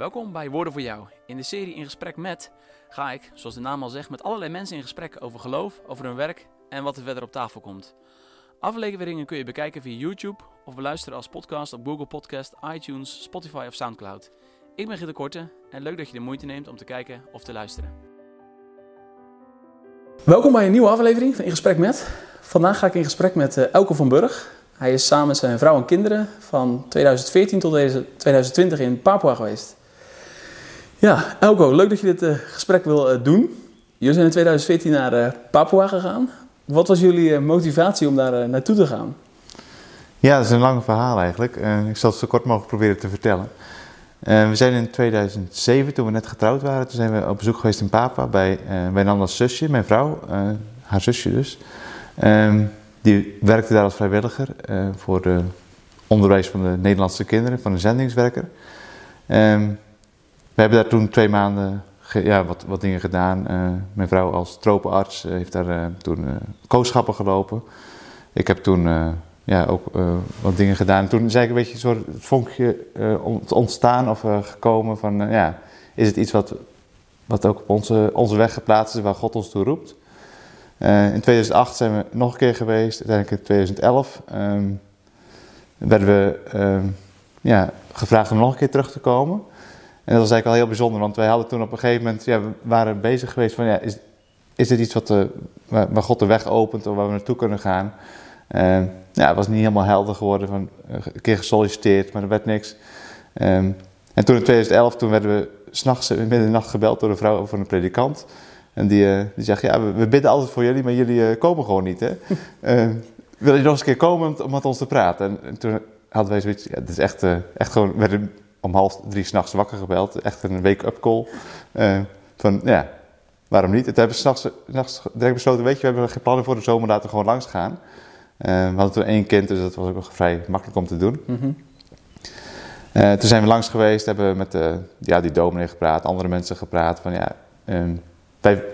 Welkom bij Woorden voor Jou. In de serie In Gesprek met ga ik, zoals de naam al zegt, met allerlei mensen in gesprek over geloof, over hun werk en wat er verder op tafel komt. Afleveringen kun je bekijken via YouTube of beluisteren als podcast op Google Podcast, iTunes, Spotify of Soundcloud. Ik ben Gitte Korte en leuk dat je de moeite neemt om te kijken of te luisteren. Welkom bij een nieuwe aflevering van In Gesprek met. Vandaag ga ik in gesprek met uh, Elke van Burg. Hij is samen met zijn vrouw en kinderen van 2014 tot 2020 in Papua geweest. Ja, Elko, leuk dat je dit uh, gesprek wil uh, doen. Jullie zijn in 2014 naar uh, Papua gegaan. Wat was jullie motivatie om daar naartoe te gaan? Ja, dat is een lang verhaal eigenlijk. ik zal het zo kort mogelijk proberen te vertellen. we zijn in 2007, toen we net getrouwd waren, toen zijn we op bezoek geweest in Papua bij Wijnanda's zusje, mijn vrouw, haar zusje dus. Um, die werkte daar als vrijwilliger voor het onderwijs van de Nederlandse kinderen, van een zendingswerker. We hebben daar toen twee maanden ja, wat, wat dingen gedaan. Uh, mijn vrouw als tropenarts uh, heeft daar uh, toen kooschappen gelopen. Ik heb toen ja, ook wat dingen gedaan. Toen is eigenlijk een beetje een soort vonkje ontstaan of gekomen van... ja, is het iets wat, wat ook op onze, onze weg geplaatst is, waar God ons toe roept? in 2008 zijn we nog een keer geweest. Uiteindelijk in 2011 um, ehm, werden we ehm, ja, gevraagd om nog een keer terug te komen... En dat was eigenlijk wel heel bijzonder, want wij hadden toen op een gegeven moment, ja, we waren bezig geweest van, ja, is, is dit iets wat, uh, waar, God de weg opent of waar we naartoe kunnen gaan? Uh, ja, het was niet helemaal helder geworden, van, uh, een keer gesolliciteerd, maar er werd niks. Um, en toen in 2011, toen werden we s'nachts midden in de nacht gebeld door een vrouw van een predikant. En die, die zegt, ja, we, we, bidden altijd voor jullie, maar jullie komen gewoon niet, hè? Ehm, wil je nog eens een keer komen om, met ons te praten? En, en toen hadden wij zoiets, ja, het is echt, echt gewoon, werden om half drie s'nachts wakker gebeld. Echt een wake-up call. Uh, van ja, waarom niet? Het hebben we s'nachts direct besloten, weet je, we hebben geen plannen voor de zomer, laten we gewoon langs gaan. Uh, we hadden toen één kind, dus dat was ook nog vrij makkelijk om te doen. Mm -hmm. uh, toen zijn we langs geweest, hebben we met de, ja, die dominee gepraat, andere mensen gepraat. Van ja, um, wij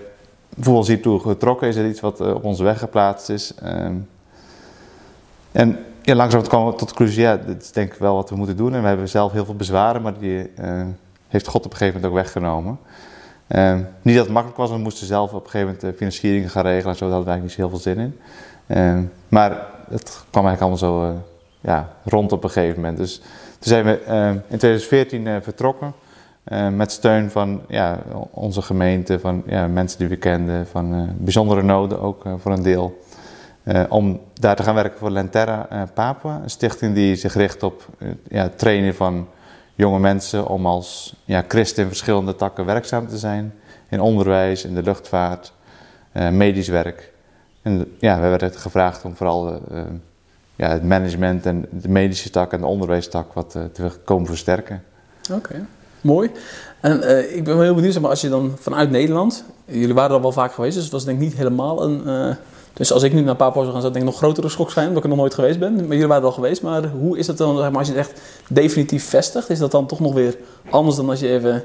voelen ons hiertoe getrokken, is het iets wat op onze weg geplaatst is. Um, en ja, langzaam kwam we tot de conclusie, ja, dit is denk ik wel wat we moeten doen. En we hebben zelf heel veel bezwaren, maar die uh, heeft God op een gegeven moment ook weggenomen. Uh, niet dat het makkelijk was, we moesten zelf op een gegeven moment de financieringen gaan regelen en zo, daar hadden we eigenlijk niet zo heel veel zin in. Maar het kwam eigenlijk allemaal zo ja, rond op een gegeven moment. Dus toen zijn we in 2014 vertrokken. met steun van ja, onze gemeente, van ja, mensen die we kenden, van bijzondere noden ook voor een deel. Uh, om daar te gaan werken voor Lenterra uh, Papua, een stichting die zich richt op uh, ja, trainen van jonge mensen om als ja, christen in verschillende takken werkzaam te zijn. In onderwijs, in de luchtvaart, medisch werk. En ja, we werden gevraagd om vooral ja, het management en de medische tak en de onderwijstak wat te komen versterken. Oké, mooi. En ik ben heel benieuwd, maar als je dan vanuit Nederland, jullie waren er al wel vaak geweest, dus het was denk ik niet helemaal een dus als ik nu naar Papua zou gaan, zou ik denk ik nog grotere schok zijn, omdat ik er nog nooit geweest ben. Maar jullie waren er al geweest, maar hoe is het dan, zeg maar, als je het echt definitief vestigt? Is dat dan toch nog weer anders dan als je even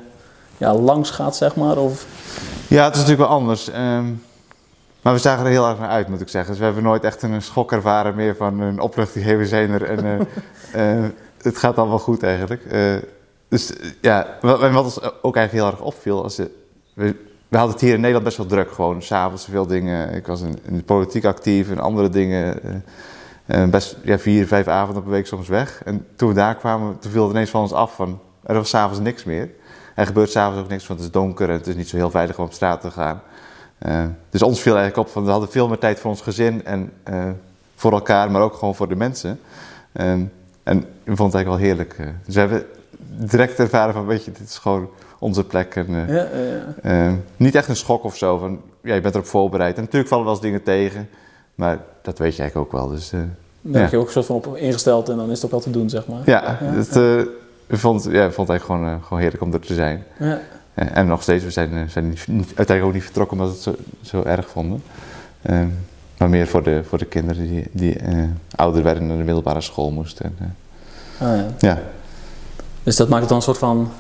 ja, langs gaat, zeg maar? Of... Ja, het is natuurlijk wel anders. Um, maar we zagen er heel erg naar uit, moet ik zeggen. Dus we hebben nooit echt een schok ervaren meer van een opluchting, hey, we zijn er. En uh, uh, het gaat allemaal goed eigenlijk. Uh, dus ja, wat, wat ons ook eigenlijk heel erg opviel, als we, we hadden het hier in Nederland best wel druk. Gewoon s'avonds veel dingen. Ik was in, de politiek actief en andere dingen. Uh, best ja, vier, vijf avonden per week soms weg. En toen we daar kwamen, toen viel het ineens van ons af van... Er was s'avonds niks meer. Er gebeurt s'avonds ook niks, want het is donker en het is niet zo heel veilig om op straat te gaan. Uh, dus ons viel eigenlijk op van we hadden veel meer tijd voor ons gezin en voor elkaar, maar ook gewoon voor de mensen. en we vonden het eigenlijk wel heerlijk. dus we hebben direct ervaren van, weet je, dit is gewoon onze plek. En, uh, ja, ja. Uh, niet echt een schok of zo, van ja, je bent erop voorbereid. En natuurlijk vallen wel eens dingen tegen, maar dat weet je eigenlijk ook wel. Dus, uh, Daar heb je ook een soort van op ingesteld en dan is het ook wel te doen, zeg maar. Ja, het, ik vond, ja, ik vond het eigenlijk gewoon, gewoon heerlijk om er te zijn. Ja. en nog steeds, we zijn, zijn niet, uiteindelijk ook niet vertrokken omdat we het zo, zo erg vonden. Ehm, maar meer voor de, voor de kinderen die, die ouder werden en naar de middelbare school moesten. En, ah, ja. Dus dat maakt het dan een soort van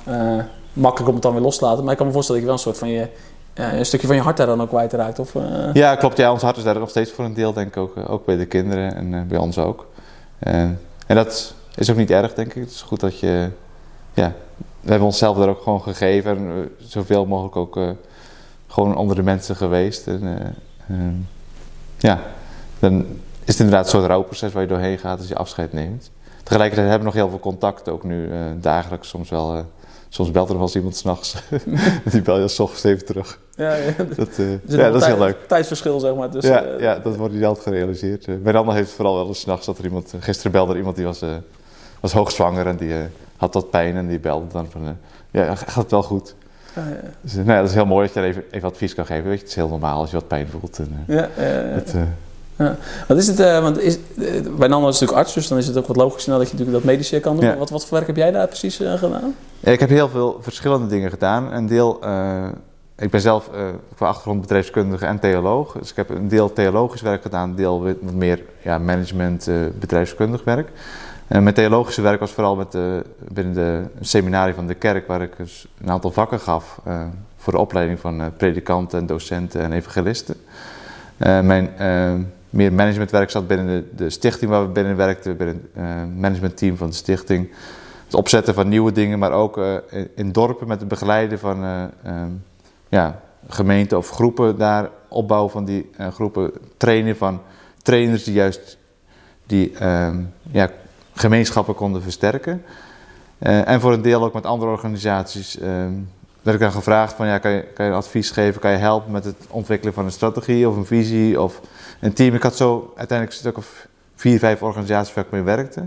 makkelijk om het dan weer los te laten. Maar ik kan me voorstellen dat je wel een soort van je, uh, een stukje van je hart daar dan ook kwijtraakt. Of, uh... Ja, klopt. Ja, ons hart is daar nog steeds voor een deel, denk ik ook. Eh, ook bij de kinderen en bij ons ook. en dat is ook niet erg, denk ik. Het is goed dat je, ja, we hebben onszelf daar ook gewoon gegeven en zoveel mogelijk ook gewoon onder de mensen geweest. En, uh, ja, dan is het inderdaad een soort rouwproces waar je doorheen gaat als je afscheid neemt. Tegelijkertijd hebben we nog heel veel contact, ook nu dagelijks soms wel. soms belt er nog wel eens iemand s'nachts. Die bel je s ochtends even terug. Ja, ja. Dat, ja, dat is heel leuk. Tijdsverschil, zeg maar. Dus, ja, ja, dat wordt niet altijd gerealiseerd. Uh, ander heeft vooral wel eens s'nachts dat er iemand... gisteren belde er iemand die was, was hoogzwanger en die had dat pijn en die belde dan van, uh, ja, gaat het wel goed? Ah, ja. Dus, nou ja, dat is heel mooi dat je even, even advies kan geven. Weet je, het is heel normaal als je wat pijn voelt. En, uh, ja, het, ja. Wat is het, uh, want is, bij Nando is natuurlijk arts, dus dan is het ook wat logisch dat je natuurlijk dat medische kan doen. Ja. Wat, wat voor werk heb jij daar precies gedaan? ik heb heel veel verschillende dingen gedaan. Een deel, ik ben zelf qua achtergrond bedrijfskundige en theoloog. Dus ik heb een deel theologisch werk gedaan, een deel wat meer ja, management, bedrijfskundig werk. En mijn theologische werk was vooral met de, binnen de seminarie van de kerk, waar ik dus een aantal vakken gaf uh, voor de opleiding van uh, predikanten, en docenten en evangelisten. Uh, mijn meer managementwerk zat binnen de, de, stichting waar we binnen werkten, binnen het managementteam van de stichting. Het opzetten van nieuwe dingen, maar ook in dorpen met het begeleiden van ja, gemeenten of groepen daar, opbouw van die groepen, trainen van trainers die juist die ja, gemeenschappen konden versterken. En voor een deel ook met andere organisaties uh, werd ik dan gevraagd van ja, kan je, kan je advies geven, kan je helpen met het ontwikkelen van een strategie of een visie of een team. Ik had zo uiteindelijk een stuk of vier, vijf organisaties waar ik mee werkte.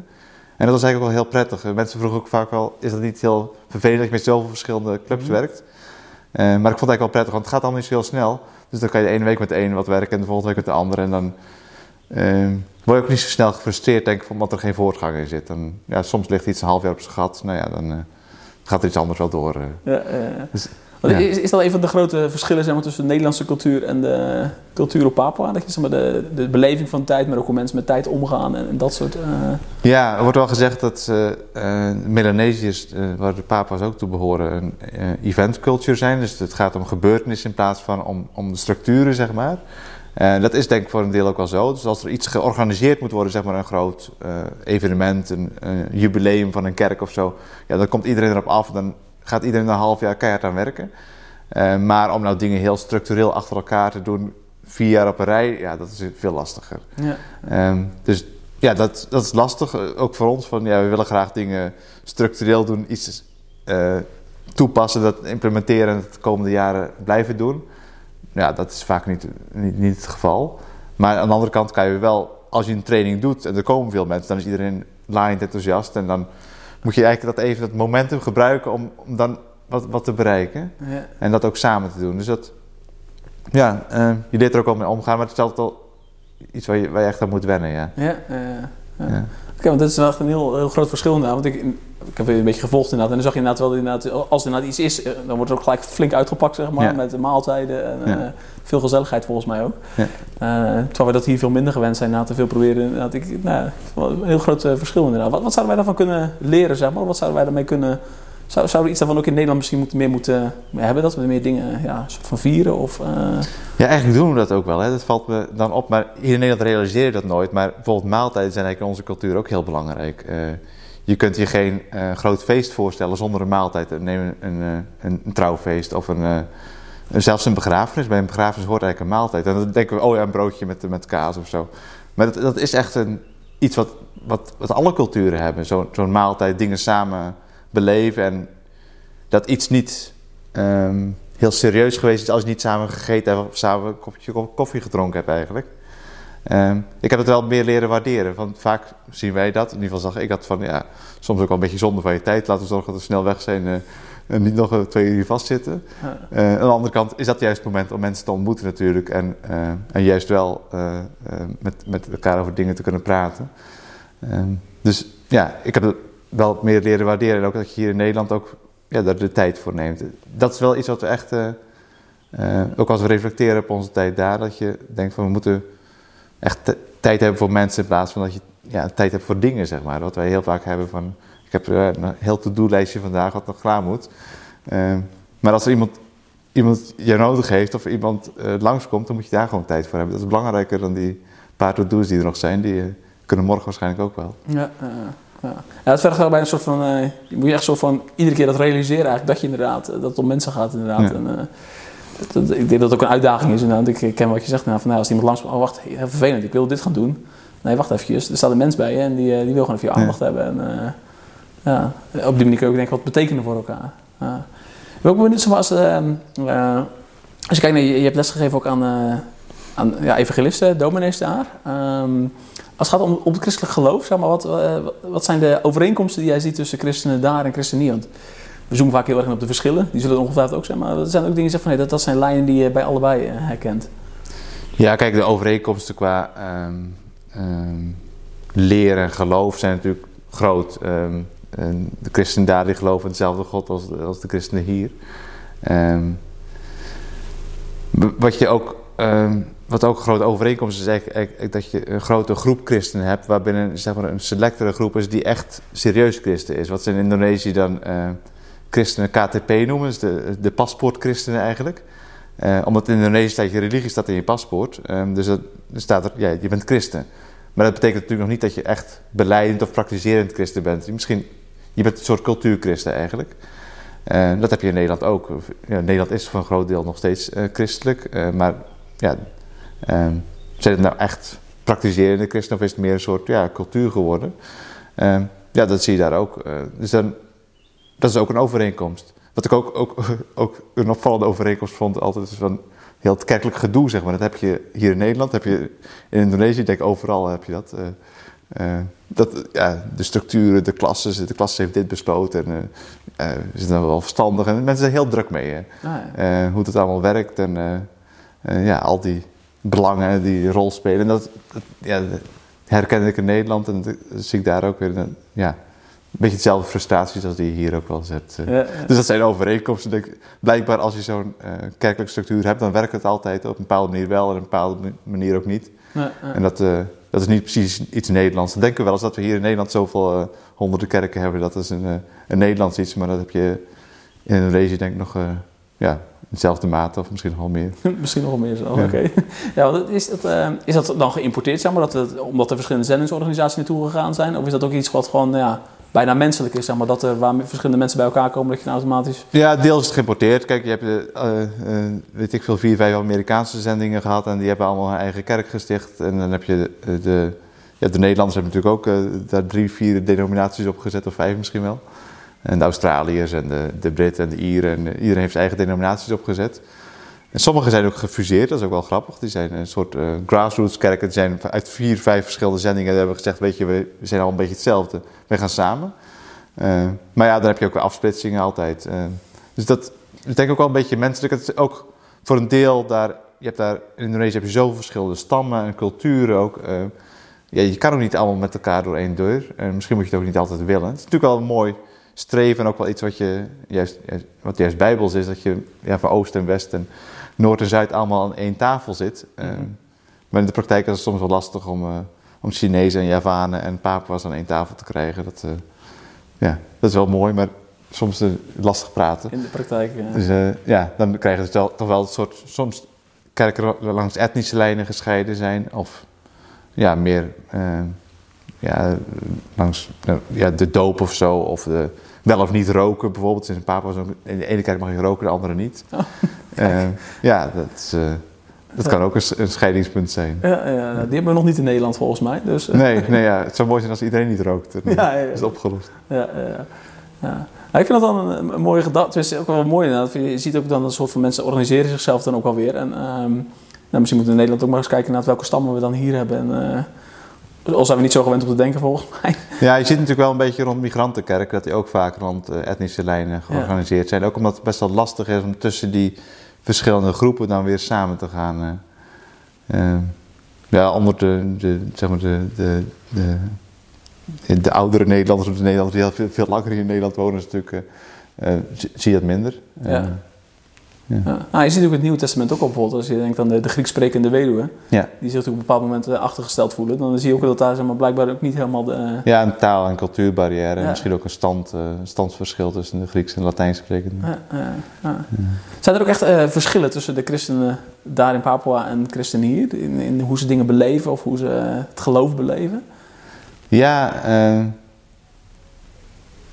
En dat was eigenlijk ook wel heel prettig. Mensen vroegen ook vaak wel, is dat niet heel vervelend dat je met zoveel verschillende clubs mm -hmm. werkt? Uh, maar ik vond het eigenlijk wel prettig, want het gaat allemaal niet zo heel snel. Dus dan kan je de ene week met de ene wat werken en de volgende week met de andere. En dan word je ook niet zo snel gefrustreerd, denk ik, omdat er geen voortgang in zit. En, ja, soms ligt iets een half jaar op zijn gat, nou ja, dan uh, gaat er iets anders wel door. Uh. Ja, dus, ja. Is, is dat een van de grote verschillen zeg maar, tussen de Nederlandse cultuur en de cultuur op Papua? Dat je zeg maar, de, de beleving van tijd, maar ook hoe mensen met tijd omgaan en, en dat soort... Uh... Ja, er wordt wel gezegd dat Melanesiërs, waar de Papua's ook toe behoren, een event culture zijn. Dus het gaat om gebeurtenissen in plaats van om, om de structuren, zeg maar. En dat is denk ik voor een deel ook wel zo. Dus als er iets georganiseerd moet worden, zeg maar een groot uh, evenement, een, een, jubileum van een kerk of zo, ja, dan komt iedereen erop af. Dan gaat iedereen een half jaar keihard aan werken. Uh, maar om nou dingen heel structureel achter elkaar te doen, vier jaar op een rij, ja, dat is veel lastiger. Ja. Um, dus ja, dat, dat is lastig, ook voor ons. Van, ja, we willen graag dingen structureel doen, iets uh, toepassen, dat implementeren en het de komende jaren blijven doen. Ja, dat is vaak niet, niet, niet, het geval. Maar aan de andere kant kan je wel, als je een training doet en er komen veel mensen, dan is iedereen laaiend enthousiast. En dan moet je eigenlijk dat even dat momentum gebruiken om, om dan wat, wat te bereiken. Ja. En dat ook samen te doen. Dus dat, ja, uh, je leert er ook wel mee omgaan, maar het is altijd wel iets waar je, waar je echt aan moet wennen. Ja, ja, uh, ja. ja. Oké, want dat is wel echt een heel, heel groot verschil inderdaad. Want ik, ik heb een beetje gevolgd inderdaad. En dan zag je inderdaad wel inderdaad, als er inderdaad iets is, dan wordt er ook gelijk flink uitgepakt, zeg maar. Ja. Met de maaltijden en Ja. uh, veel gezelligheid volgens mij ook. Ja. Uh, terwijl we dat hier veel minder gewend zijn, inderdaad, te veel proberen. Inderdaad, ik, nou, een heel groot uh, verschil inderdaad. Wat, wat zouden wij daarvan kunnen leren, zeg maar? Wat zouden wij daarmee kunnen... Zou, zouden we iets daarvan ook in Nederland misschien moeten, meer moeten hebben? Dat we meer dingen ja, van vieren? Of, uh... Ja, eigenlijk doen we dat ook wel. Hè. Dat valt me dan op. Maar hier in Nederland realiseer je dat nooit. Maar bijvoorbeeld maaltijden zijn eigenlijk in onze cultuur ook heel belangrijk. Uh, je kunt je geen uh, groot feest voorstellen zonder een maaltijd. Neem een, een, een, een trouwfeest of een, zelfs een begrafenis. Bij een begrafenis hoort eigenlijk een maaltijd. En dan denken we, oh ja, een broodje met, met kaas of zo. Maar dat, dat is echt een, iets wat, wat, wat alle culturen hebben. Zo'n zo maaltijd, dingen samen beleven. En dat iets niet um, heel serieus geweest is als je niet samen gegeten hebt of samen een kopje koffie gedronken hebt eigenlijk. Um, ik heb het wel meer leren waarderen. Want vaak zien wij dat. In ieder geval zag ik dat van ja, soms ook wel een beetje zonde van je tijd. Laten we zorgen dat we snel weg zijn uh, en niet nog uh, twee uur vastzitten. Ja. Uh, aan de andere kant is dat juist het moment om mensen te ontmoeten natuurlijk. En, en juist wel met, met elkaar over dingen te kunnen praten. Um, dus ja, ik heb wel meer leren waarderen. En ook dat je hier in Nederland ook ja, daar de tijd voor neemt. Dat is wel iets wat we echt, uh, uh, ook als we reflecteren op onze tijd daar, dat je denkt van we moeten echt tijd hebben voor mensen in plaats van dat je ja, tijd hebt voor dingen, zeg maar. Wat wij heel vaak hebben van, ik heb uh, een heel to-do-lijstje vandaag wat nog klaar moet. maar als er iemand, iemand je nodig heeft of iemand langskomt, dan moet je daar gewoon tijd voor hebben. Dat is belangrijker dan die paar to-do's die er nog zijn. Die kunnen morgen waarschijnlijk ook wel. Ja, ja. ja het vergt wel bij een soort van, uh, je moet je echt zo van iedere keer dat realiseren eigenlijk, dat je inderdaad, dat het om mensen gaat inderdaad. Ja. En, uh, dat, dat, ik denk dat het ook een uitdaging is inderdaad. Ik, ik ken wat je zegt, nou, van, nou, als iemand langs, oh wacht, heel vervelend, ik wil dit gaan doen. Nee, wacht even, er staat een mens bij je en die, die wil gewoon even je aandacht hebben. En, uh, ja, op die manier kun je ook denk ik wat betekenen voor elkaar. Ja. Ik ben ook benieuwd zoals, als je kijkt naar, je, je hebt lesgegeven ook aan, aan ja, evangelisten, dominees daar. Um, als het gaat om, het christelijk geloof, zeg maar, wat, uh, wat zijn de overeenkomsten die jij ziet tussen christenen daar en christenen hier? We zoomen vaak heel erg op de verschillen, die zullen ongetwijfeld ook zijn, maar er zijn ook dingen die zeggen van hey, dat, dat zijn lijnen die je bij allebei uh, herkent. Ja, kijk, de overeenkomsten qua um, um, leer en geloof zijn natuurlijk groot. Um, de christenen daar die geloven in dezelfde God als, als de christenen hier. wat je ook wat ook een grote overeenkomst is dat je een grote groep christenen hebt, waarbinnen zeg maar, een selectere groep is die echt serieus christen is. Wat ze in Indonesië dan uh, christenen KTP noemen, dus de, de paspoortchristenen eigenlijk. Uh, omdat in Indonesië staat je religie staat in je paspoort, um, dus dat staat er, ja, je bent christen. Maar dat betekent natuurlijk nog niet dat je echt beleidend of praktiserend christen bent. Misschien, je bent een soort cultuurchristen eigenlijk. Uh, dat heb je in Nederland ook. Ja, Nederland is voor een groot deel nog steeds christelijk, maar ja, Um, zijn het nou echt praktiserende christenen of is het meer een soort ja, cultuur geworden? Um, ja, dat zie je daar ook. Uh, dus dan, dat is ook een overeenkomst. Wat ik ook, ook, ook een opvallende overeenkomst vond, altijd is van heel het kerkelijk gedoe, zeg maar. Dat heb je hier in Nederland, heb je in Indonesië, denk ik overal heb je dat. Uh, uh, dat ja, de structuren, de klassen, de klasse heeft dit besloten en uh, uh, ze zijn wel verstandig en mensen zijn heel druk mee. Ah, ja. hoe het allemaal werkt en ja, al die belangen die rol spelen. En dat, dat ja, herken ik in Nederland en dat zie ik daar ook weer een, ja, een beetje hetzelfde frustraties als die je hier ook wel zet. Ja, ja. Dus dat zijn overeenkomsten. Denk, blijkbaar als je zo'n uh, kerkelijke structuur hebt, dan werkt het altijd op een bepaalde manier wel en op een bepaalde manier ook niet. Ja, en dat, uh, dat is niet precies iets Nederlands. Dan denken we wel eens dat we hier in Nederland zoveel uh, honderden kerken hebben. Dat is een, een Nederlands iets, maar dat heb je in Indonesië denk ik nog ja, dezelfde mate of misschien nog wel meer. misschien nog wel meer ja. oké. Okay. Ja, is, dat, uh, is dat dan geïmporteerd, zeg maar, dat het, omdat er verschillende zendingsorganisaties naartoe gegaan zijn? Of is dat ook iets wat gewoon ja, bijna menselijk is, zeg maar, dat er waar verschillende mensen bij elkaar komen, dat je nou automatisch... Ja, deels is het geïmporteerd. Kijk, je hebt, uh, uh, weet ik veel, vier, vijf Amerikaanse zendingen gehad en die hebben allemaal hun eigen kerk gesticht. En dan heb je de, de, ja, de Nederlanders hebben natuurlijk ook daar drie, vier denominaties op gezet, of vijf misschien wel. En de Australiërs en de, de Britten en de Ieren. En iedereen heeft zijn eigen denominaties opgezet. En sommige zijn ook gefuseerd, dat is ook wel grappig. Die zijn een soort uh, grassroots kerken. Die zijn uit vier, vijf verschillende zendingen hebben we gezegd: Weet je, we, zijn al een beetje hetzelfde. We gaan samen. Uh, maar ja, dan heb je ook weer afsplitsingen altijd. Dus dat is denk ik ook wel een beetje menselijk. Het is ook voor een deel daar. Je hebt daar in Indonesië heb je zoveel verschillende stammen en culturen ook. ja, je kan ook niet allemaal met elkaar door één deur. En misschien moet je het ook niet altijd willen. Het is natuurlijk wel mooi streven ook wel iets wat, je, juist, wat juist bijbels is. Dat je ja, van oost en west en noord en zuid allemaal aan één tafel zit. Mm -hmm. maar in de praktijk is het soms wel lastig om, uh, om Chinezen en Javanen en Papua's aan één tafel te krijgen. Dat, uh, ja, dat is wel mooi, maar soms lastig praten. In de praktijk, ja. Dus ja, dan krijgen ze toch wel een soort... Soms kerken langs etnische lijnen gescheiden zijn. Of ja, meer ja, langs ja, de doop of zo. Of de, wel of niet roken bijvoorbeeld. In, Papa, in de ene kerk mag je roken, de andere niet. Oh, uh, ja, dat, is, uh, dat kan ook een, een, scheidingspunt zijn. Ja, ja, die hebben we nog niet in Nederland volgens mij. Dus, uh, nee, nee ja, het zou mooi zijn als iedereen niet rookt. Dan ja, ja, ja. is het opgelost. Ja, ja, ja. Nou, ik vind dat dan een, een mooie gedachte. Het is ook wel mooi inderdaad. Je ziet ook dan een soort van mensen organiseren zichzelf dan ook wel weer. En um, nou, misschien moeten we in Nederland ook maar eens kijken naar welke stammen we dan hier hebben. En, al zijn we niet zo gewend om te denken volgens mij. Ja, je ziet natuurlijk wel een beetje rond migrantenkerk dat die ook vaak rond uh, etnische lijnen georganiseerd ja. zijn. Ook omdat het best wel lastig is om tussen die verschillende groepen dan weer samen te gaan. Uh, uh, ja, onder de, de, zeg maar de, de, de, de, oudere Nederlanders of de Nederlanders die veel, veel langer in Nederland wonen, is natuurlijk, zie je dat minder. Ja. Ja. Ja. Nou, je ziet ook het Nieuwe Testament ook op bijvoorbeeld. Als je denkt aan de, de Grieks sprekende weduwe. Ja. Die zich op een bepaald moment eh, achtergesteld voelen. Dan zie je ook dat daar zeg maar, blijkbaar ook niet helemaal de... Uh... Ja, een taal- en cultuurbarrière. En misschien ook een stand, uh, standsverschil tussen de Grieks en de Latijn sprekende. Zijn er ook echt uh, verschillen tussen de christenen daar in Papua en de christenen hier? In, in, hoe ze dingen beleven of hoe ze het geloof beleven? Ja,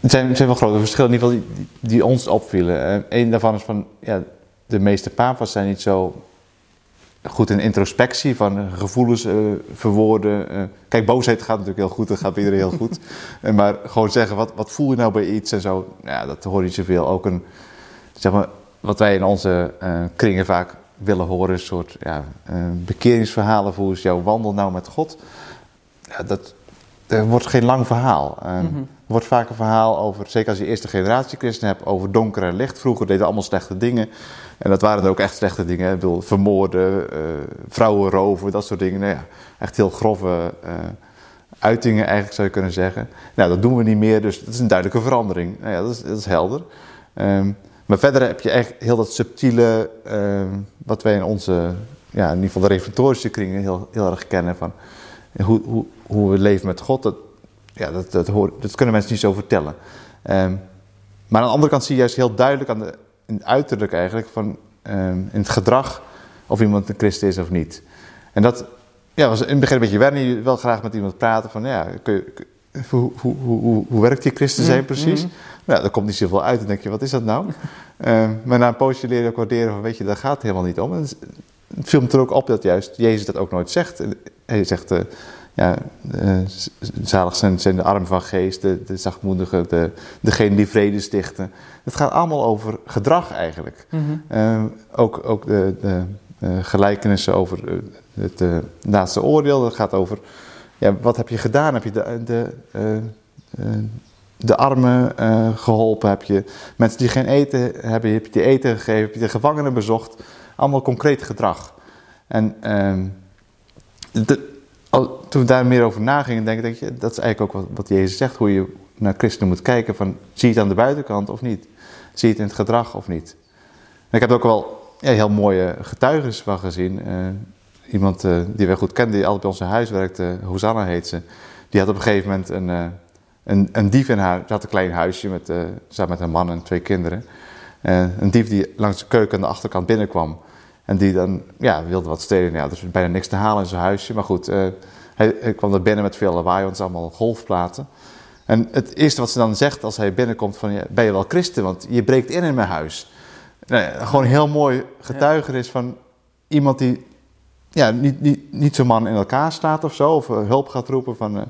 er zijn, er zijn wel grote verschillen in ieder geval die, die ons opvielen. Eén daarvan is van, ja, de meeste papa's zijn niet zo goed in introspectie van gevoelens uh, verwoorden. Uh, kijk, boosheid gaat natuurlijk heel goed, dat gaat iedereen heel goed. maar gewoon zeggen, wat, wat voel je nou bij iets en zo, ja, dat hoor je niet zoveel. Ook een, zeg maar, wat wij in onze uh, kringen vaak willen horen, een soort ja, bekeringsverhalen. Hoe is jouw wandel nou met God? Ja, dat, er wordt geen lang verhaal. Mm -hmm. Er wordt vaak een verhaal over, zeker als je eerste generatie christen hebt, over donker en licht. Vroeger deden allemaal slechte dingen. En dat waren ook echt slechte dingen. Hè? Ik bedoel, vermoorden, uh, vrouwen roven, dat soort dingen. Nou ja, echt heel grove uh, uitingen eigenlijk zou je kunnen zeggen. Nou, dat doen we niet meer, dus dat is een duidelijke verandering. Nou ja, dat is, dat is helder. Um, maar verder heb je echt heel dat subtiele, uh, wat wij in onze, ja, in ieder geval de reformatorische kringen heel, heel erg kennen. Van hoe, hoe, hoe we leven met God, dat, ja, dat, hoor, dat kunnen mensen niet zo vertellen. Um, maar aan de andere kant zie je juist heel duidelijk aan de, in het uiterlijk eigenlijk, van, um, in het gedrag, of iemand een christen is of niet. En dat ja, was in het begin een beetje wennen. Je wil graag met iemand praten van, ja, kun je, kun, hoe, hoe, hoe, hoe werkt die christen zijn precies? Mm -hmm. Nou, er komt niet zoveel uit. Dan denk je, wat is dat nou? um, maar na een poosje leren ook waarderen van, weet je, daar gaat het helemaal niet om. En het viel me er ook op dat juist Jezus dat ook nooit zegt. Hij zegt, uh, ja, uh, zalig zijn, zijn de armen van geest, de, de zachtmoedigen, de, degene die vrede stichten. Het gaat allemaal over gedrag eigenlijk. Mm -hmm. uh, ook ook de, de gelijkenissen over het laatste oordeel, dat gaat over, ja, wat heb je gedaan? Heb je de, de, de armen geholpen? Heb je mensen die geen eten hebben, heb je die eten gegeven? Heb je de gevangenen bezocht? Allemaal concreet gedrag. En ehm, de, toen we daar meer over nagingen, denk ik, denk je, dat is eigenlijk ook wat, wat Jezus zegt, hoe je naar christenen moet kijken, van zie je het aan de buitenkant of niet? Zie je het in het gedrag of niet? Ik heb ook wel ja, heel mooie getuigenissen van gezien. Uh, iemand uh, die wij goed kenden, die altijd bij ons in huis werkte, Hosanna heet ze, die had op een gegeven moment een, uh, een, een dief in haar, ze had een klein huisje met, samen met haar man en twee kinderen. een dief die langs de keuken aan de achterkant binnenkwam. En die dan ja, wilde wat stelen. Ja, er is bijna niks te halen in zijn huisje. Maar goed, uh, hij, hij, kwam er binnen met veel lawaai, want het is allemaal golfplaten. En het eerste wat ze dan zegt als hij binnenkomt van... Ben je wel christen? Want je breekt in in mijn huis. Nee, gewoon een heel mooi getuigenis van iemand die... Ja, niet, niet, niet zo'n man in elkaar staat of zo. Of uh, hulp gaat roepen van... Uh,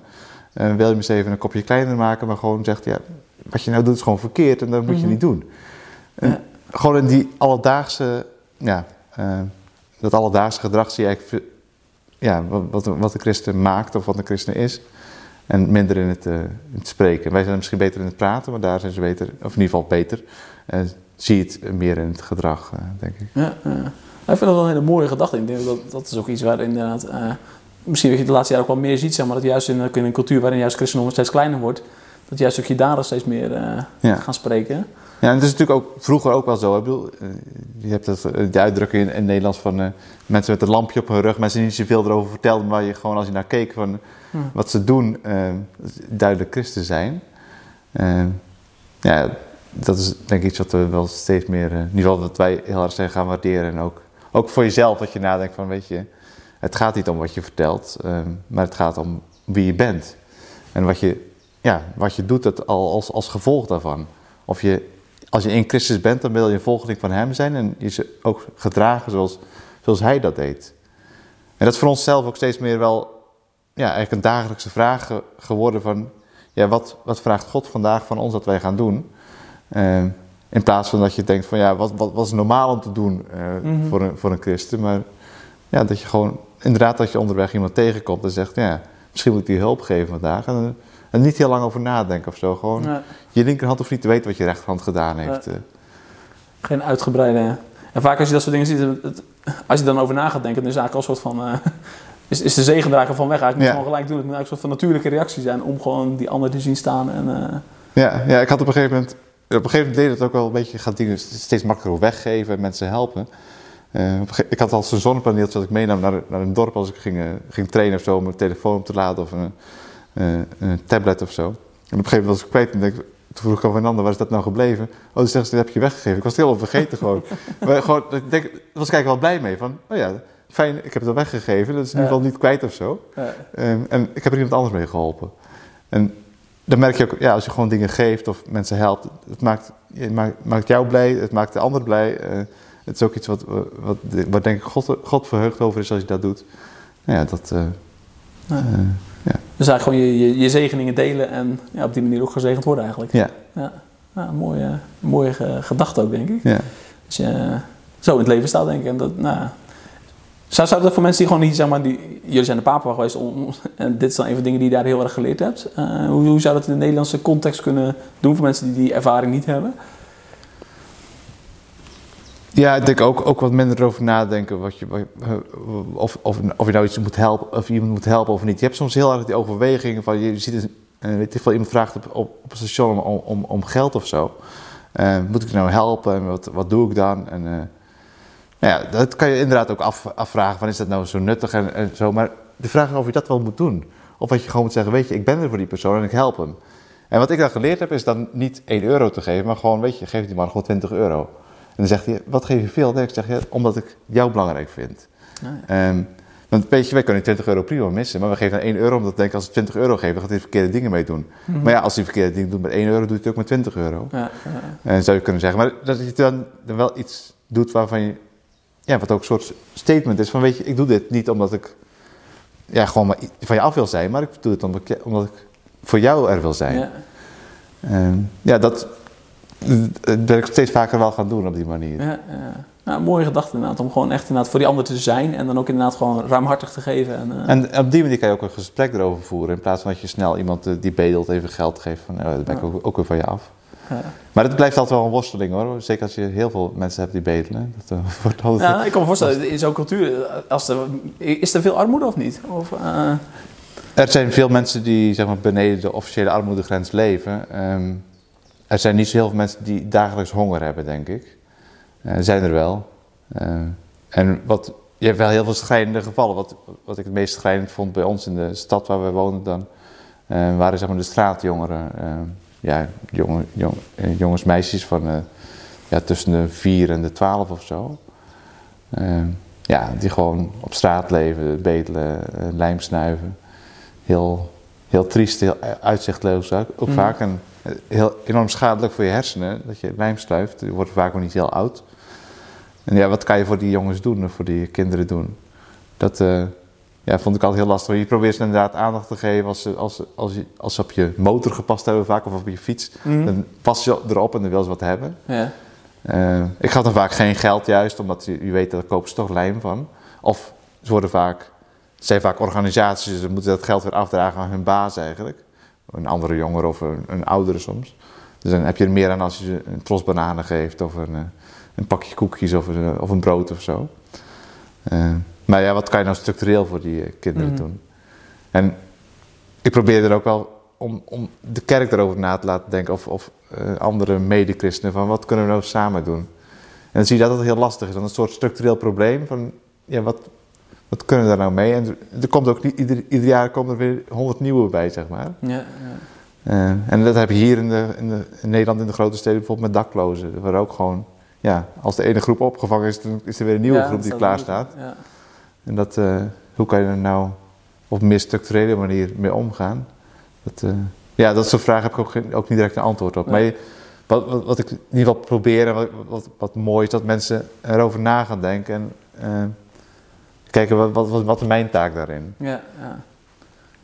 wil je me eens even een kopje kleiner maken? Maar gewoon zegt, ja, wat je nou doet is gewoon verkeerd. En dat moet mm -hmm. je niet doen. En ja. Gewoon in die alledaagse... Ja, uh, dat alledaagse gedrag zie je eigenlijk ja, wat, wat de christen maakt of wat een christen is. En minder in het, uh, in het, spreken. Wij zijn misschien beter in het praten, maar daar zijn ze beter, of in ieder geval beter. Uh, zie je het meer in het gedrag, denk ik. Ja, ik vind dat wel een hele mooie gedachte. Ik denk dat, dat is ook iets waar inderdaad, misschien dat je de laatste jaren ook wel meer ziet, zeg maar, dat juist in, in een cultuur waarin juist christendom steeds kleiner wordt, dat juist ook je daden steeds meer ja. gaan spreken. Ja, en het is natuurlijk ook vroeger ook wel zo. Ik bedoel, je hebt dat, die uitdrukking in, in het Nederlands van uh, mensen met een lampje op hun rug, mensen die niet zoveel erover vertelden, maar je gewoon als je naar keek van hm. wat ze doen, uh, duidelijk christen zijn. Uh, ja, dat is denk ik iets wat we wel steeds meer, in ieder geval wat wij heel erg zijn gaan waarderen. En ook, ook voor jezelf, dat je nadenkt van, weet je, het gaat niet om wat je vertelt, maar het gaat om wie je bent. En wat je, ja, wat je doet het al als, als gevolg daarvan. Of je als je in Christus bent, dan wil je een volgeling van Hem zijn en je ook gedragen zoals, zoals Hij dat deed. En dat is voor onszelf ook steeds meer wel ja, eigenlijk een dagelijkse vraag ge geworden van, ja, wat, wat vraagt God vandaag van ons dat wij gaan doen? Uh, in plaats van dat je denkt van, ja, wat, wat, wat is normaal om te doen uh, mm -hmm. voor, een, voor een christen? Maar ja, dat je gewoon, inderdaad dat je onderweg iemand tegenkomt en zegt, ja, misschien moet ik die hulp geven vandaag. En, en niet heel lang over nadenken of zo. Gewoon je linkerhand hoeft niet te weten wat je rechterhand gedaan heeft. Ja. Geen uitgebreide. En vaak als je dat soort dingen ziet, het, als je dan over na gaat denken, dan is het eigenlijk al een soort van. Uh, is, is de zegendrager van weg. Eigenlijk moet gewoon gelijk doen. Het moet eigenlijk een soort van natuurlijke reactie zijn om gewoon die ander te zien staan. En, uh... ja, ja, ik had op een gegeven moment. Op een gegeven moment deed het ook wel een beetje gaat dingen steeds makkelijker weggeven en mensen helpen. Uh, ik had al zo'n zonnepaneeltje dat ik meenam naar, naar een dorp als ik ging, ging trainen of zo om mijn telefoon op te laden of een tablet of zo. En op een gegeven moment was ik kwijt en denk, toen vroeg ik aan Fernanda, waar is dat nou gebleven? Oh, dan zegt ze, dit heb je weggegeven. Ik was het heel vergeten gewoon. maar gewoon, ik denk, daar was ik eigenlijk wel blij mee. Van, oh ja, fijn, ik heb het al weggegeven. Dat is in ieder geval niet kwijt of zo. Um, en ik heb er iemand anders mee geholpen. En dan merk je ook, ja, als je gewoon dingen geeft of mensen helpt, het maakt, het maakt, maakt jou blij, het maakt de ander blij. Uh, het is ook iets wat, wat, wat denk ik God, God verheugd over is als je dat doet. Nou ja, dat... Uh, ja. Uh. Dus eigenlijk gewoon je, je, je, zegeningen delen en ja, op die manier ook gezegend worden eigenlijk. Ja. ja. mooie, mooie gedachte ook, denk ik. Ja. Je zo in het leven staat, denk ik. En dat, nou, zou, zou dat voor mensen die gewoon niet, zeg maar, die, jullie zijn de papa geweest, om, en dit is dan een van de dingen die je daar heel erg geleerd hebt. Uh, hoe, hoe, zou dat in de Nederlandse context kunnen doen voor mensen die die ervaring niet hebben? Ja, ik denk ook, ook wat minder over nadenken wat je, of, of, of je nou iets moet helpen, of iemand moet helpen of niet. Je hebt soms heel erg die overwegingen van, je ziet, een, weet je iemand vraagt op, op, een station om, om, om geld of zo. Uh, moet ik nou helpen en wat, wat doe ik dan? En, nou ja, dat kan je inderdaad ook af, afvragen van is dat nou zo nuttig en, en, zo. Maar de vraag is of je dat wel moet doen. Of dat je gewoon moet zeggen, weet je, ik ben er voor die persoon en ik help hem. En wat ik dan geleerd heb is dan niet 1 euro te geven, maar gewoon, weet je, geef die man gewoon 20 euro. En dan zegt hij, wat geef je veel? Nee, ik zeg, ja, omdat ik jou belangrijk vind. Ah, um, want weet je, wij kunnen 20 euro prima missen, maar we geven dan 1 euro omdat we denken als we 20 euro geven, dan gaat hij verkeerde dingen mee doen. Mm -hmm. Maar ja, als hij verkeerde dingen doet met 1 euro, doet hij het ook met 20 euro. Ja, ja. En zou je kunnen zeggen. Maar dat je dan wel iets doet waarvan je, ja, wat ook een soort statement is van, weet je, ik doe dit niet omdat ik, ja, gewoon maar van je af wil zijn, maar ik doe het omdat ik, omdat ik voor jou er wil zijn. Ja. Um, ja, dat ben ik steeds vaker wel gaan doen op die manier. Ja, ja. Nou, mooie gedachte inderdaad, om gewoon echt inderdaad voor die ander te zijn en dan ook inderdaad gewoon ruimhartig te geven. En, uh... en op die manier kan je ook een gesprek erover voeren, in plaats van dat je snel iemand uh, die bedelt even geld geeft van, oh, dat ben ik ook, ook weer van je af. Ja. Maar het blijft altijd wel een worsteling hoor, zeker als je heel veel mensen hebt die bedelen. Dat, uh, wordt altijd ja, ik kan me voorstellen, in zo'n cultuur, als er, is er veel armoede of niet? Of, er zijn veel mensen die zeg maar, beneden de officiële armoedegrens leven. Um, er zijn niet zo heel veel mensen die dagelijks honger hebben, denk ik. Uh, zijn er wel. Uh, en wat, je hebt wel heel veel schrijnende gevallen. Wat, wat ik het meest schrijnend vond bij ons in de stad waar we woonden dan, uh, waren zeg maar de straatjongeren. ja, jongen, jong, jongens, meisjes van ja, tussen de 4 en de 12 of zo. ja, die gewoon op straat leven, bedelen, lijm snuiven. Heel, heel triest, heel uitzichtloos ook, ook mm. vaak. En, heel enorm schadelijk voor je hersenen, dat je lijm sluift. Je wordt vaak nog niet heel oud. En ja, wat kan je voor die jongens doen, of voor die kinderen doen? Dat uh, ja, vond ik altijd heel lastig. Je probeert ze inderdaad aandacht te geven als ze, als, als, je, als ze op je motor gepast hebben vaak, of op je fiets. Mm. Dan pas je erop en dan wil ze wat hebben. Ja. Uh, ik gaf dan vaak geen geld juist, omdat je, je weet dat daar kopen ze toch lijm van. Of ze worden vaak, het zijn vaak organisaties, ze moeten dat geld weer afdragen aan hun baas eigenlijk een andere jongere of een, een, oudere soms. Dus dan heb je er meer aan als je een tros bananen geeft of een, een pakje koekjes of een, of een brood of zo. Uh, maar ja, wat kan je nou structureel voor die kinderen Mhm. doen? En ik probeer er ook wel om, om de kerk erover na te laten denken of, of uh, andere medechristenen van wat kunnen we nou samen doen? En dan zie je dat het heel lastig is, dan een soort structureel probleem van ja, wat, wat kunnen we daar nou mee? En er komt ook niet, ieder, ieder jaar komen er weer honderd nieuwe bij, zeg maar. Ja, ja. Uh, en dat heb je hier in, de, in, de, in, Nederland, in de grote steden, bijvoorbeeld met daklozen. Waar ook gewoon, ja, als de ene groep opgevangen is, dan is er weer een nieuwe Ja, groep die klaar staat. Ja. En dat, uh, hoe kan je er nou op een meer structurele manier mee omgaan? Dat, uh, ja, dat soort vragen heb ik ook, geen, ook niet direct een antwoord op. Nee. Maar je, wat, wat, wat ik in ieder geval probeer en wat, wat, wat mooi is, dat mensen erover na gaan denken. En kijken, wat, wat, wat, wat is mijn taak daarin? Ja, ja.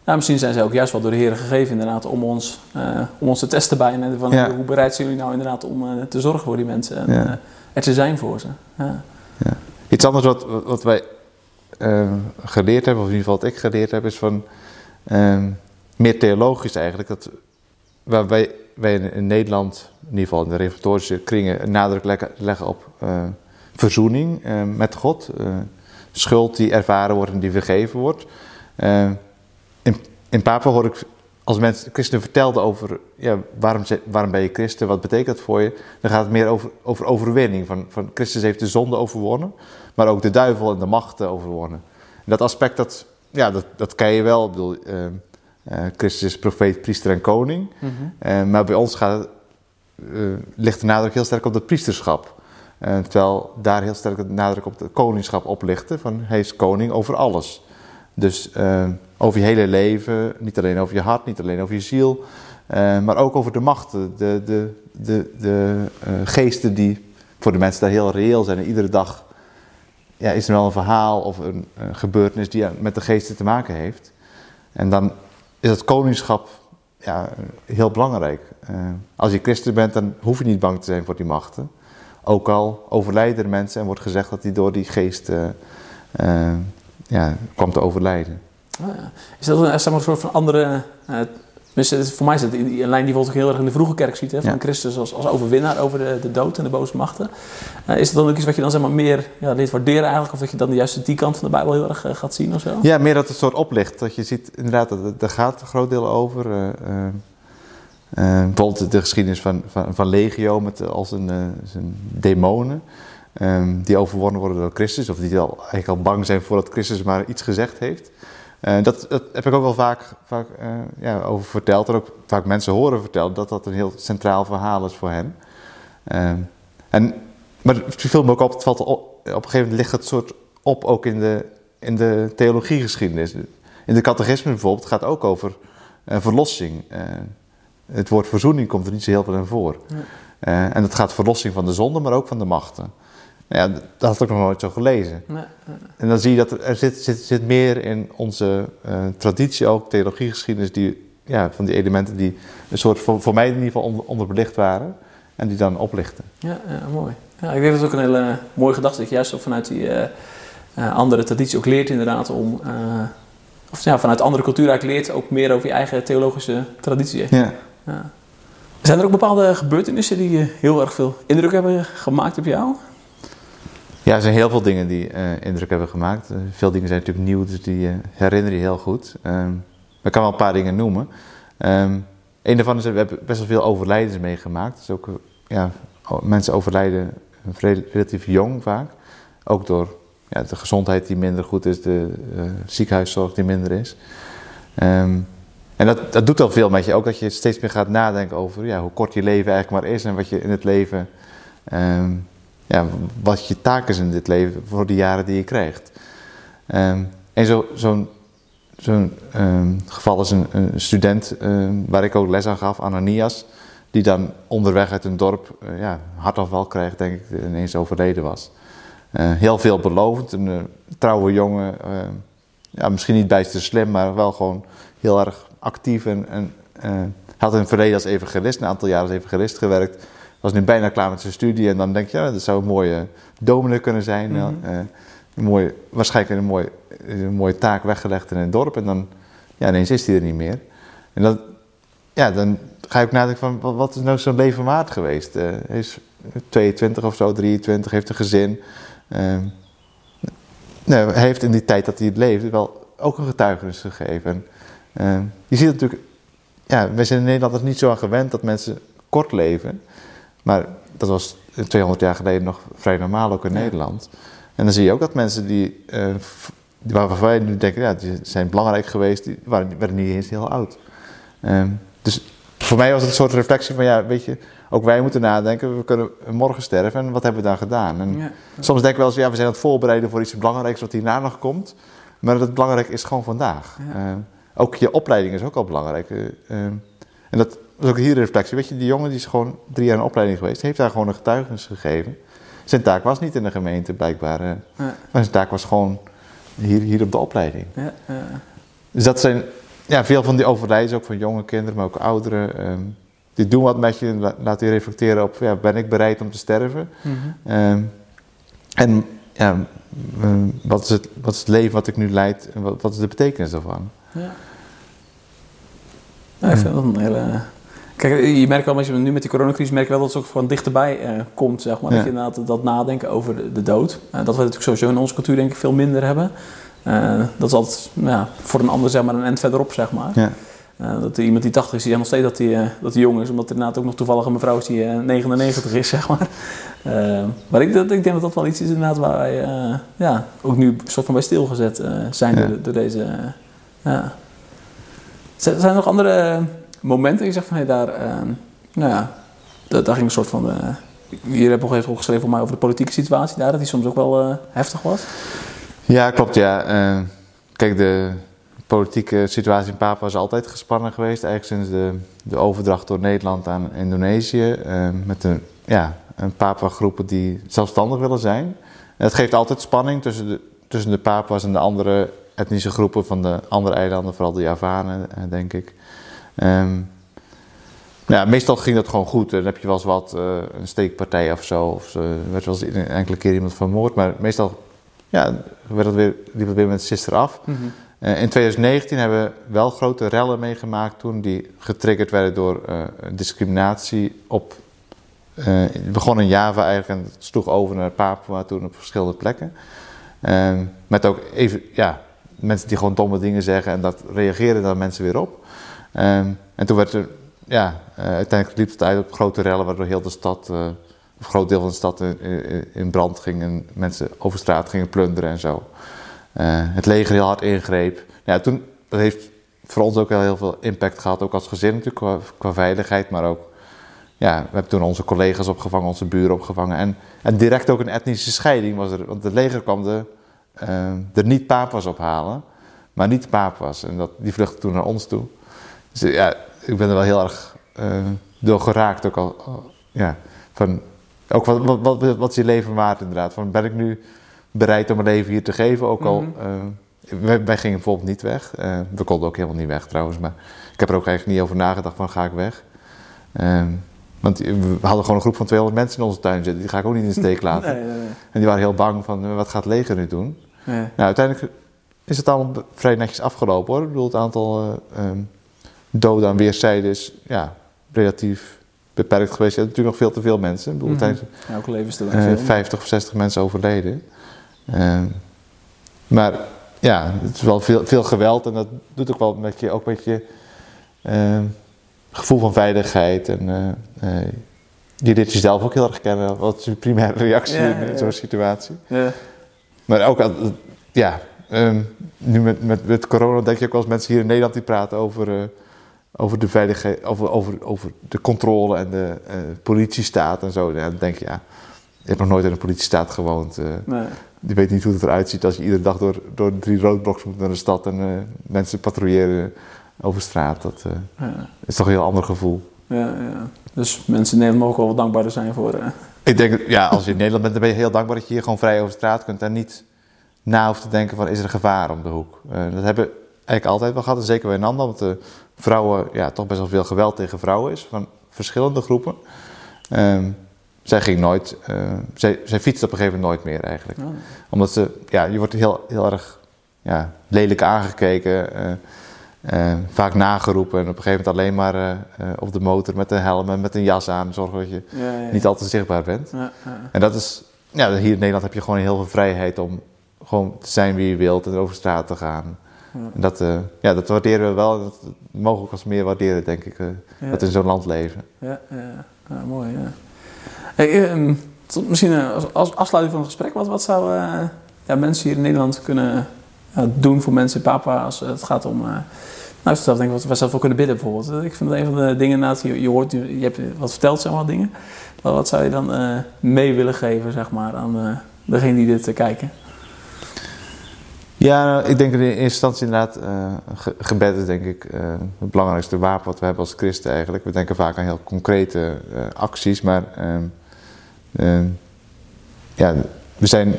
Nou, misschien zijn ze ook juist wel door de Heer gegeven inderdaad om ons, uh, om ons te testen bij. En van, Ja. hoe bereid zijn jullie nou inderdaad om uh, te zorgen voor die mensen en Ja. uh, er te zijn voor ze. Ja. Iets anders wat, wat wij geleerd hebben, of in ieder geval wat ik geleerd heb, is van uh, meer theologisch eigenlijk. Dat, waar wij, wij in, Nederland, in ieder geval in de reformatorische kringen, een nadruk leggen, leggen op verzoening met God. Schuld die ervaren wordt en die vergeven wordt. Uh, in, in Papua hoor ik, als mensen christenen vertelden over ja, waarom, waarom ben je christen, wat betekent dat voor je, dan gaat het meer over, over overwinning. Van, van Christus heeft de zonde overwonnen, maar ook de duivel en de machten overwonnen. En dat aspect, dat, ja, dat, dat ken je wel. Ik bedoel, eh, eh, Christus is profeet, priester en koning. Mhm. Eh, maar bij ons gaat, eh, ligt de nadruk heel sterk op het priesterschap. Eh, terwijl daar heel sterk de nadruk op het koningschap op. Van hij is koning over alles. Dus eh, over je hele leven, niet alleen over je hart, niet alleen over je ziel. maar ook over de machten, de, de, de, de geesten die voor de mensen daar heel reëel zijn. En iedere dag ja, is er wel een verhaal of een, gebeurtenis die met de geesten te maken heeft. En dan is het koningschap ja, heel belangrijk. Als je christen bent, dan hoef je niet bang te zijn voor die machten. Ook al overlijden er mensen en wordt gezegd dat hij door die geest uh, uh, ja, kwam te overlijden. Oh. Is dat een, zeg maar, een soort van andere dus voor mij is het een lijn die bijvoorbeeld ook heel erg in de vroege kerk ziet. Hè, van Christus als, als overwinnaar over de, de dood en de boze machten. Uh, is het dan ook iets wat je dan zeg maar, meer ja, leert waarderen eigenlijk? Of dat je dan juist die kant van de Bijbel heel erg uh, gaat zien of zo? Ja, meer dat het soort oplicht. Dat je ziet inderdaad, dat, daar gaat een groot deel over. Uh, bijvoorbeeld de geschiedenis van, van, van Legio met als een, zijn demonen. Um, die overwonnen worden door Christus. Of die al, eigenlijk al bang zijn voordat Christus maar iets gezegd heeft. Uh, dat, dat, heb ik ook wel vaak, vaak ja, over verteld en ook vaak mensen horen vertellen dat dat een heel centraal verhaal is voor hen. En, maar het viel me ook op, het valt op, op een gegeven moment ligt het soort op ook in de, in de theologiegeschiedenis. In de catechisme bijvoorbeeld gaat ook over verlossing. Het woord verzoening komt er niet zo heel veel in voor. Ja. en dat gaat verlossing van de zonde, maar ook van de machten. Ja, dat had ik nog nooit zo gelezen. Nee, En dan zie je dat er, zit, zit, zit meer in onze uh, traditie ook, theologiegeschiedenis, die, ja, van die elementen die een soort, voor, voor mij in ieder geval onder, onderbelicht waren. En die dan oplichten. Ja, ja mooi. Ja, ik denk dat het ook een hele mooie gedachte is. Juist ook vanuit die uh, uh, andere traditie ook leert inderdaad om... of ja, vanuit andere cultuur eigenlijk leert ook meer over je eigen theologische traditie. Ja. Ja. Zijn er ook bepaalde gebeurtenissen die heel erg veel indruk hebben gemaakt op jou? Ja, er zijn heel veel dingen die uh, indruk hebben gemaakt. Uh, veel dingen zijn natuurlijk nieuw, dus die uh, herinner je heel goed. Um, ik kan wel een paar dingen noemen. Um, een daarvan is, we hebben best wel veel overlijdens meegemaakt. Dus ook, ja, mensen overlijden relatief jong vaak. Ook door ja, de gezondheid die minder goed is, de ziekenhuiszorg die minder is. Um, en dat, dat doet al veel met je. Ook dat je steeds meer gaat nadenken over ja, hoe kort je leven eigenlijk maar is en wat je in het leven ja, wat je taak is in dit leven voor de jaren die je krijgt. Um, en zo'n zo um, geval is een, student waar ik ook les aan gaf, Ananias, die dan onderweg uit een dorp ja, hartafval krijgt, denk ik, ineens overleden was. Uh, heel veelbelovend, een uh, trouwe jongen, ja, misschien niet bijster slim, maar wel gewoon heel erg actief en, en had in het verleden als evangelist, een aantal jaren als evangelist gewerkt was nu bijna klaar met zijn studie. En dan denk je, ja, dat zou een mooie dominee kunnen zijn. Mm een mooie, waarschijnlijk een mooie, een mooie taak weggelegd in een dorp. En dan ja, ineens is hij er niet meer. En dat, ja, dan ga ook nadenken van, wat is nou zo'n leven waard geweest? Uh, hij is 22 of zo, 23, heeft een gezin. Uh, nou, hij heeft in die tijd dat hij het leefde wel ook een getuigenis gegeven. En, uh, je ziet natuurlijk, ja, wij zijn in Nederland er niet zo aan gewend dat mensen kort leven. Maar dat was 200 jaar geleden nog vrij normaal, ook in Nederland. En dan zie je ook dat mensen die, uh, waarvan wij nu denken, ja, die zijn belangrijk geweest, die waren, werden niet eens heel oud. Uh, dus voor mij was het een soort reflectie van, ja, weet je, ook wij moeten nadenken, we kunnen morgen sterven en wat hebben we dan gedaan? En ja. soms denk ik wel eens, ja, we zijn aan het voorbereiden voor iets belangrijks wat hierna nog komt. Maar het belangrijke is gewoon vandaag. Ja. Ook je opleiding is ook al belangrijk. en dat, dat is ook hier de reflectie. Weet je, die jongen die is gewoon drie jaar in opleiding geweest, heeft daar gewoon een getuigenis gegeven. Zijn taak was niet in de gemeente, blijkbaar. Ja. Maar zijn taak was gewoon hier, hier op de opleiding. Ja, ja. Dus dat zijn ja, veel van die overlijdens, ook van jonge kinderen, maar ook ouderen. Um, die doen wat met je, laat je reflecteren op, ja, ben ik bereid om te sterven? Mm -hmm. um, en ja, um, wat, is het, wat is het leven wat ik nu leid en wat, wat is de betekenis daarvan? Ja. Nou, ik vind dat een hele Kijk, je merkt wel, als je nu met die coronacrisis merk je wel dat het ook gewoon dichterbij uh, komt, zeg maar. Dat je inderdaad dat nadenken over de, de dood. Uh, dat we natuurlijk sowieso in onze cultuur denk ik veel minder hebben. Uh, dat is altijd ja, voor een ander zeg maar een end verderop, zeg maar. Ja. dat iemand die 80 is, die nog steeds dat hij dat die jong is. Omdat er inderdaad ook nog toevallig een mevrouw is die 99 is, zeg maar. maar ik, dat, ik denk dat dat wel iets is inderdaad waar wij ja, ook nu soort van bij stilgezet zijn ja. door, door, deze... ja. Zijn er nog andere momenten je zegt van hey, daar, uh, nou ja, daar, daar, ging een soort van. Uh, hier heb ik nog even geschreven voor mij over de politieke situatie daar, dat die soms ook wel heftig was. Ja, klopt. Ja. kijk, de politieke situatie in Papua is altijd gespannen geweest. Eigenlijk sinds de, de overdracht door Nederland aan Indonesië. Met een, ja, een Papua-groepen die zelfstandig willen zijn. En dat geeft altijd spanning tussen de, tussen de Papua's en de andere etnische groepen van de andere eilanden. Vooral de Javanen, uh, denk ik. Um, ja, meestal ging dat gewoon goed. Dan heb je wel eens wat, uh, een steekpartij of zo. Of er werd wel eens een enkele keer iemand vermoord. Maar meestal ja, werd het weer, liep het weer met sister af. Mm -hmm. uh, in 2019 hebben we wel grote rellen meegemaakt toen. Die getriggerd werden door uh, discriminatie op... het begon in Java eigenlijk en het sloeg over naar Papua toen op verschillende plekken. Ehm, met ook even, ja, mensen die gewoon domme dingen zeggen en dat reageerden dan mensen weer op. Um, en toen werd er ja, uh, uiteindelijk liep het uit op grote rellen waardoor heel de stad, uh, een groot deel van de stad in, in, brand ging en mensen over straat gingen plunderen en zo. Uh, het leger heel hard ingreep. Ja, toen, dat heeft voor ons ook wel heel veel impact gehad, ook als gezin natuurlijk, qua, qua veiligheid, maar ook, ja, we hebben toen onze collega's opgevangen, onze buren opgevangen. En, en direct ook een etnische scheiding was er, want het leger kwam de, de niet-papas ophalen, maar niet de papas. En dat, die vluchtte toen naar ons toe. Dus ja, ik ben er wel heel erg uh, door geraakt. Ook al, ja, van, ook wat, wat, wat, wat, is je leven waard inderdaad? Van, ben ik nu bereid om mijn leven hier te geven? Ook al, mm -hmm. uh, wij, wij, gingen bijvoorbeeld niet weg. Uh, we konden ook helemaal niet weg trouwens. Maar ik heb er ook eigenlijk niet over nagedacht van ga ik weg. want we hadden gewoon een groep van 200 mensen in onze tuin zitten. Die ga ik ook niet in de steek laten. Nee, nee, nee. En die waren heel bang van wat gaat het leger nu doen? Nou, uiteindelijk is het allemaal vrij netjes afgelopen hoor. Ik bedoel, het aantal um, doden aan weerszijden is ja, relatief beperkt geweest. Je hebt natuurlijk nog veel te veel mensen. Ik bedoel, mm -hmm. Elke leven is er uh, 50 of 60 mensen overleden. Uh, maar ja, het is wel veel, veel geweld en dat doet ook wel met je, ook met je uh, gevoel van veiligheid. En uh, je leert jezelf ook heel erg kennen. Wat is je primaire reactie ja, in ja. zo'n situatie? Ja. Maar ook, ja, um, nu met, met, met corona denk je ook wel eens mensen hier in Nederland die praten over over de veiligheid, over, over, over de controle en de uh, politiestaat en zo. Ja, dan denk je, ja, je hebt nog nooit in een politiestaat gewoond. Uh, nee. Je weet niet hoe het eruit ziet als je iedere dag door, door drie roodbloks moet naar de stad en mensen patrouilleren over straat. Dat ja. is toch een heel ander gevoel. Ja, ja. Dus mensen in Nederland mogen wel wat dankbaarder zijn voor. Ik denk, ja, als je in Nederland bent, dan ben je heel dankbaar dat je hier gewoon vrij over straat kunt en niet na hoeft te denken van is er gevaar om de hoek. dat hebben eigenlijk altijd wel gehad, en zeker bij Nanda, want de vrouwen, ja, toch best wel veel geweld tegen vrouwen is, van verschillende groepen. Um, zij ging nooit, uh, zij, zij fietste op een gegeven moment nooit meer eigenlijk. Oh. Omdat ze, ja, je wordt heel, heel erg ja, lelijk aangekeken, uh, uh, vaak nageroepen en op een gegeven moment alleen maar op de motor met een helm en met een jas aan, zorgen dat je ja, ja, niet altijd zichtbaar bent. Ja, en dat is, ja, hier in Nederland heb je gewoon heel veel vrijheid om gewoon te zijn wie je wilt en over straat te gaan. En dat, ja, dat waarderen we wel. Dat mogen we ook als meer waarderen, denk ik. Dat in zo'n land leven. Ja, ja. ja mooi. Ja. Hey, um, tot misschien als, als, afsluiting van het gesprek, wat, wat zou ja, mensen hier in Nederland kunnen doen voor mensen in Papua als het gaat om. nou, ik denk wat we zelf voor kunnen bidden bijvoorbeeld. Ik vind dat een van de dingen naast je, je hoort, je hebt wat verteld, zeg maar, dingen. Maar wat zou je dan mee willen geven, zeg maar, aan degene die dit kijken? Ja, nou, ik denk in eerste instantie inderdaad, gebed is denk ik het belangrijkste wapen wat we hebben als christen eigenlijk. We denken vaak aan heel concrete acties, maar ehm, ja, we zijn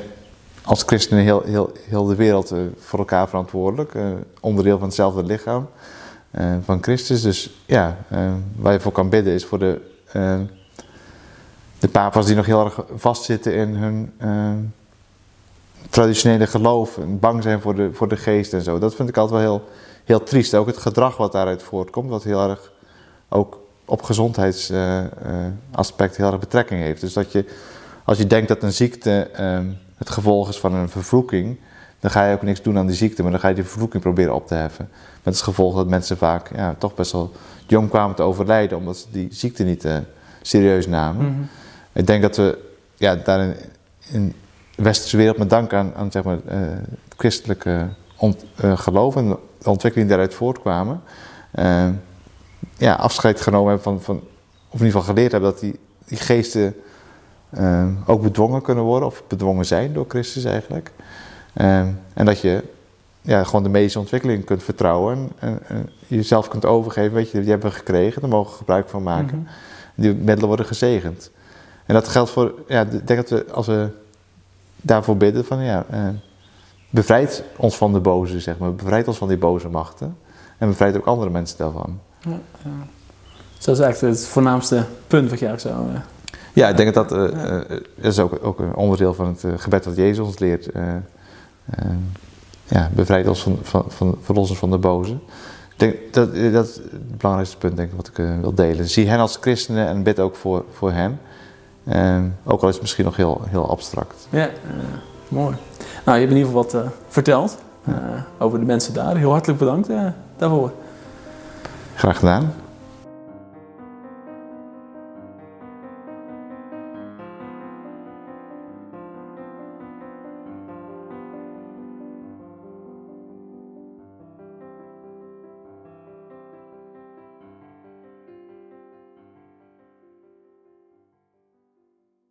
als christenen heel, heel, heel de wereld voor elkaar verantwoordelijk. onderdeel van hetzelfde lichaam van Christus. Dus ja, waar je voor kan bidden is voor de, de papa's die nog heel erg vastzitten in hun traditionele geloof en bang zijn voor de, voor de geest en zo. Dat vind ik altijd wel heel, heel triest. Ook het gedrag wat daaruit voortkomt, wat heel erg ook op gezondheidsaspect heel erg betrekking heeft. Dus dat je, als je denkt dat een ziekte uh, het gevolg is van een vervloeking, dan ga je ook niks doen aan die ziekte, maar dan ga je die vervloeking proberen op te heffen. Met het gevolg dat mensen vaak ja, toch best wel jong kwamen te overlijden, omdat ze die ziekte niet eh, serieus namen. Mm -hmm. Ik denk dat we ja, daarin in, westerse wereld met dank aan, aan zeg maar, uh, het christelijke ont, uh, geloof en de ontwikkeling die daaruit voortkwamen, ja, afscheid genomen hebben van, van, of in ieder geval geleerd hebben dat die, die geesten ook bedwongen kunnen worden, of bedwongen zijn door Christus eigenlijk. en dat je ja, gewoon de medische ontwikkeling kunt vertrouwen en, en jezelf kunt overgeven. Weet je, die hebben we gekregen, daar mogen we gebruik van maken. Mhm. Die middelen worden gezegend. En dat geldt voor, ja, ik denk dat we als we daarvoor bidden van ja, eh, bevrijd ons van de boze, zeg maar. Bevrijd ons van die boze machten. En bevrijd ook andere mensen daarvan. Ja, ja. Dus dat is eigenlijk het voornaamste punt wat je eigenlijk zou... Ja, ik denk dat dat, eh, eh, dat is ook, ook een onderdeel van het eh, gebed dat Jezus ons leert. Ja, bevrijd ons van, van, van, verlos ons van de boze. Ik denk dat, dat is het belangrijkste punt denk ik, wat ik wil delen. Zie hen als christenen en bid ook voor, voor hen. Eh, ook al is het misschien nog heel, heel abstract. Ja, mooi. Nou, je hebt in ieder geval wat verteld over de mensen daar. Heel hartelijk bedankt daarvoor. Graag gedaan.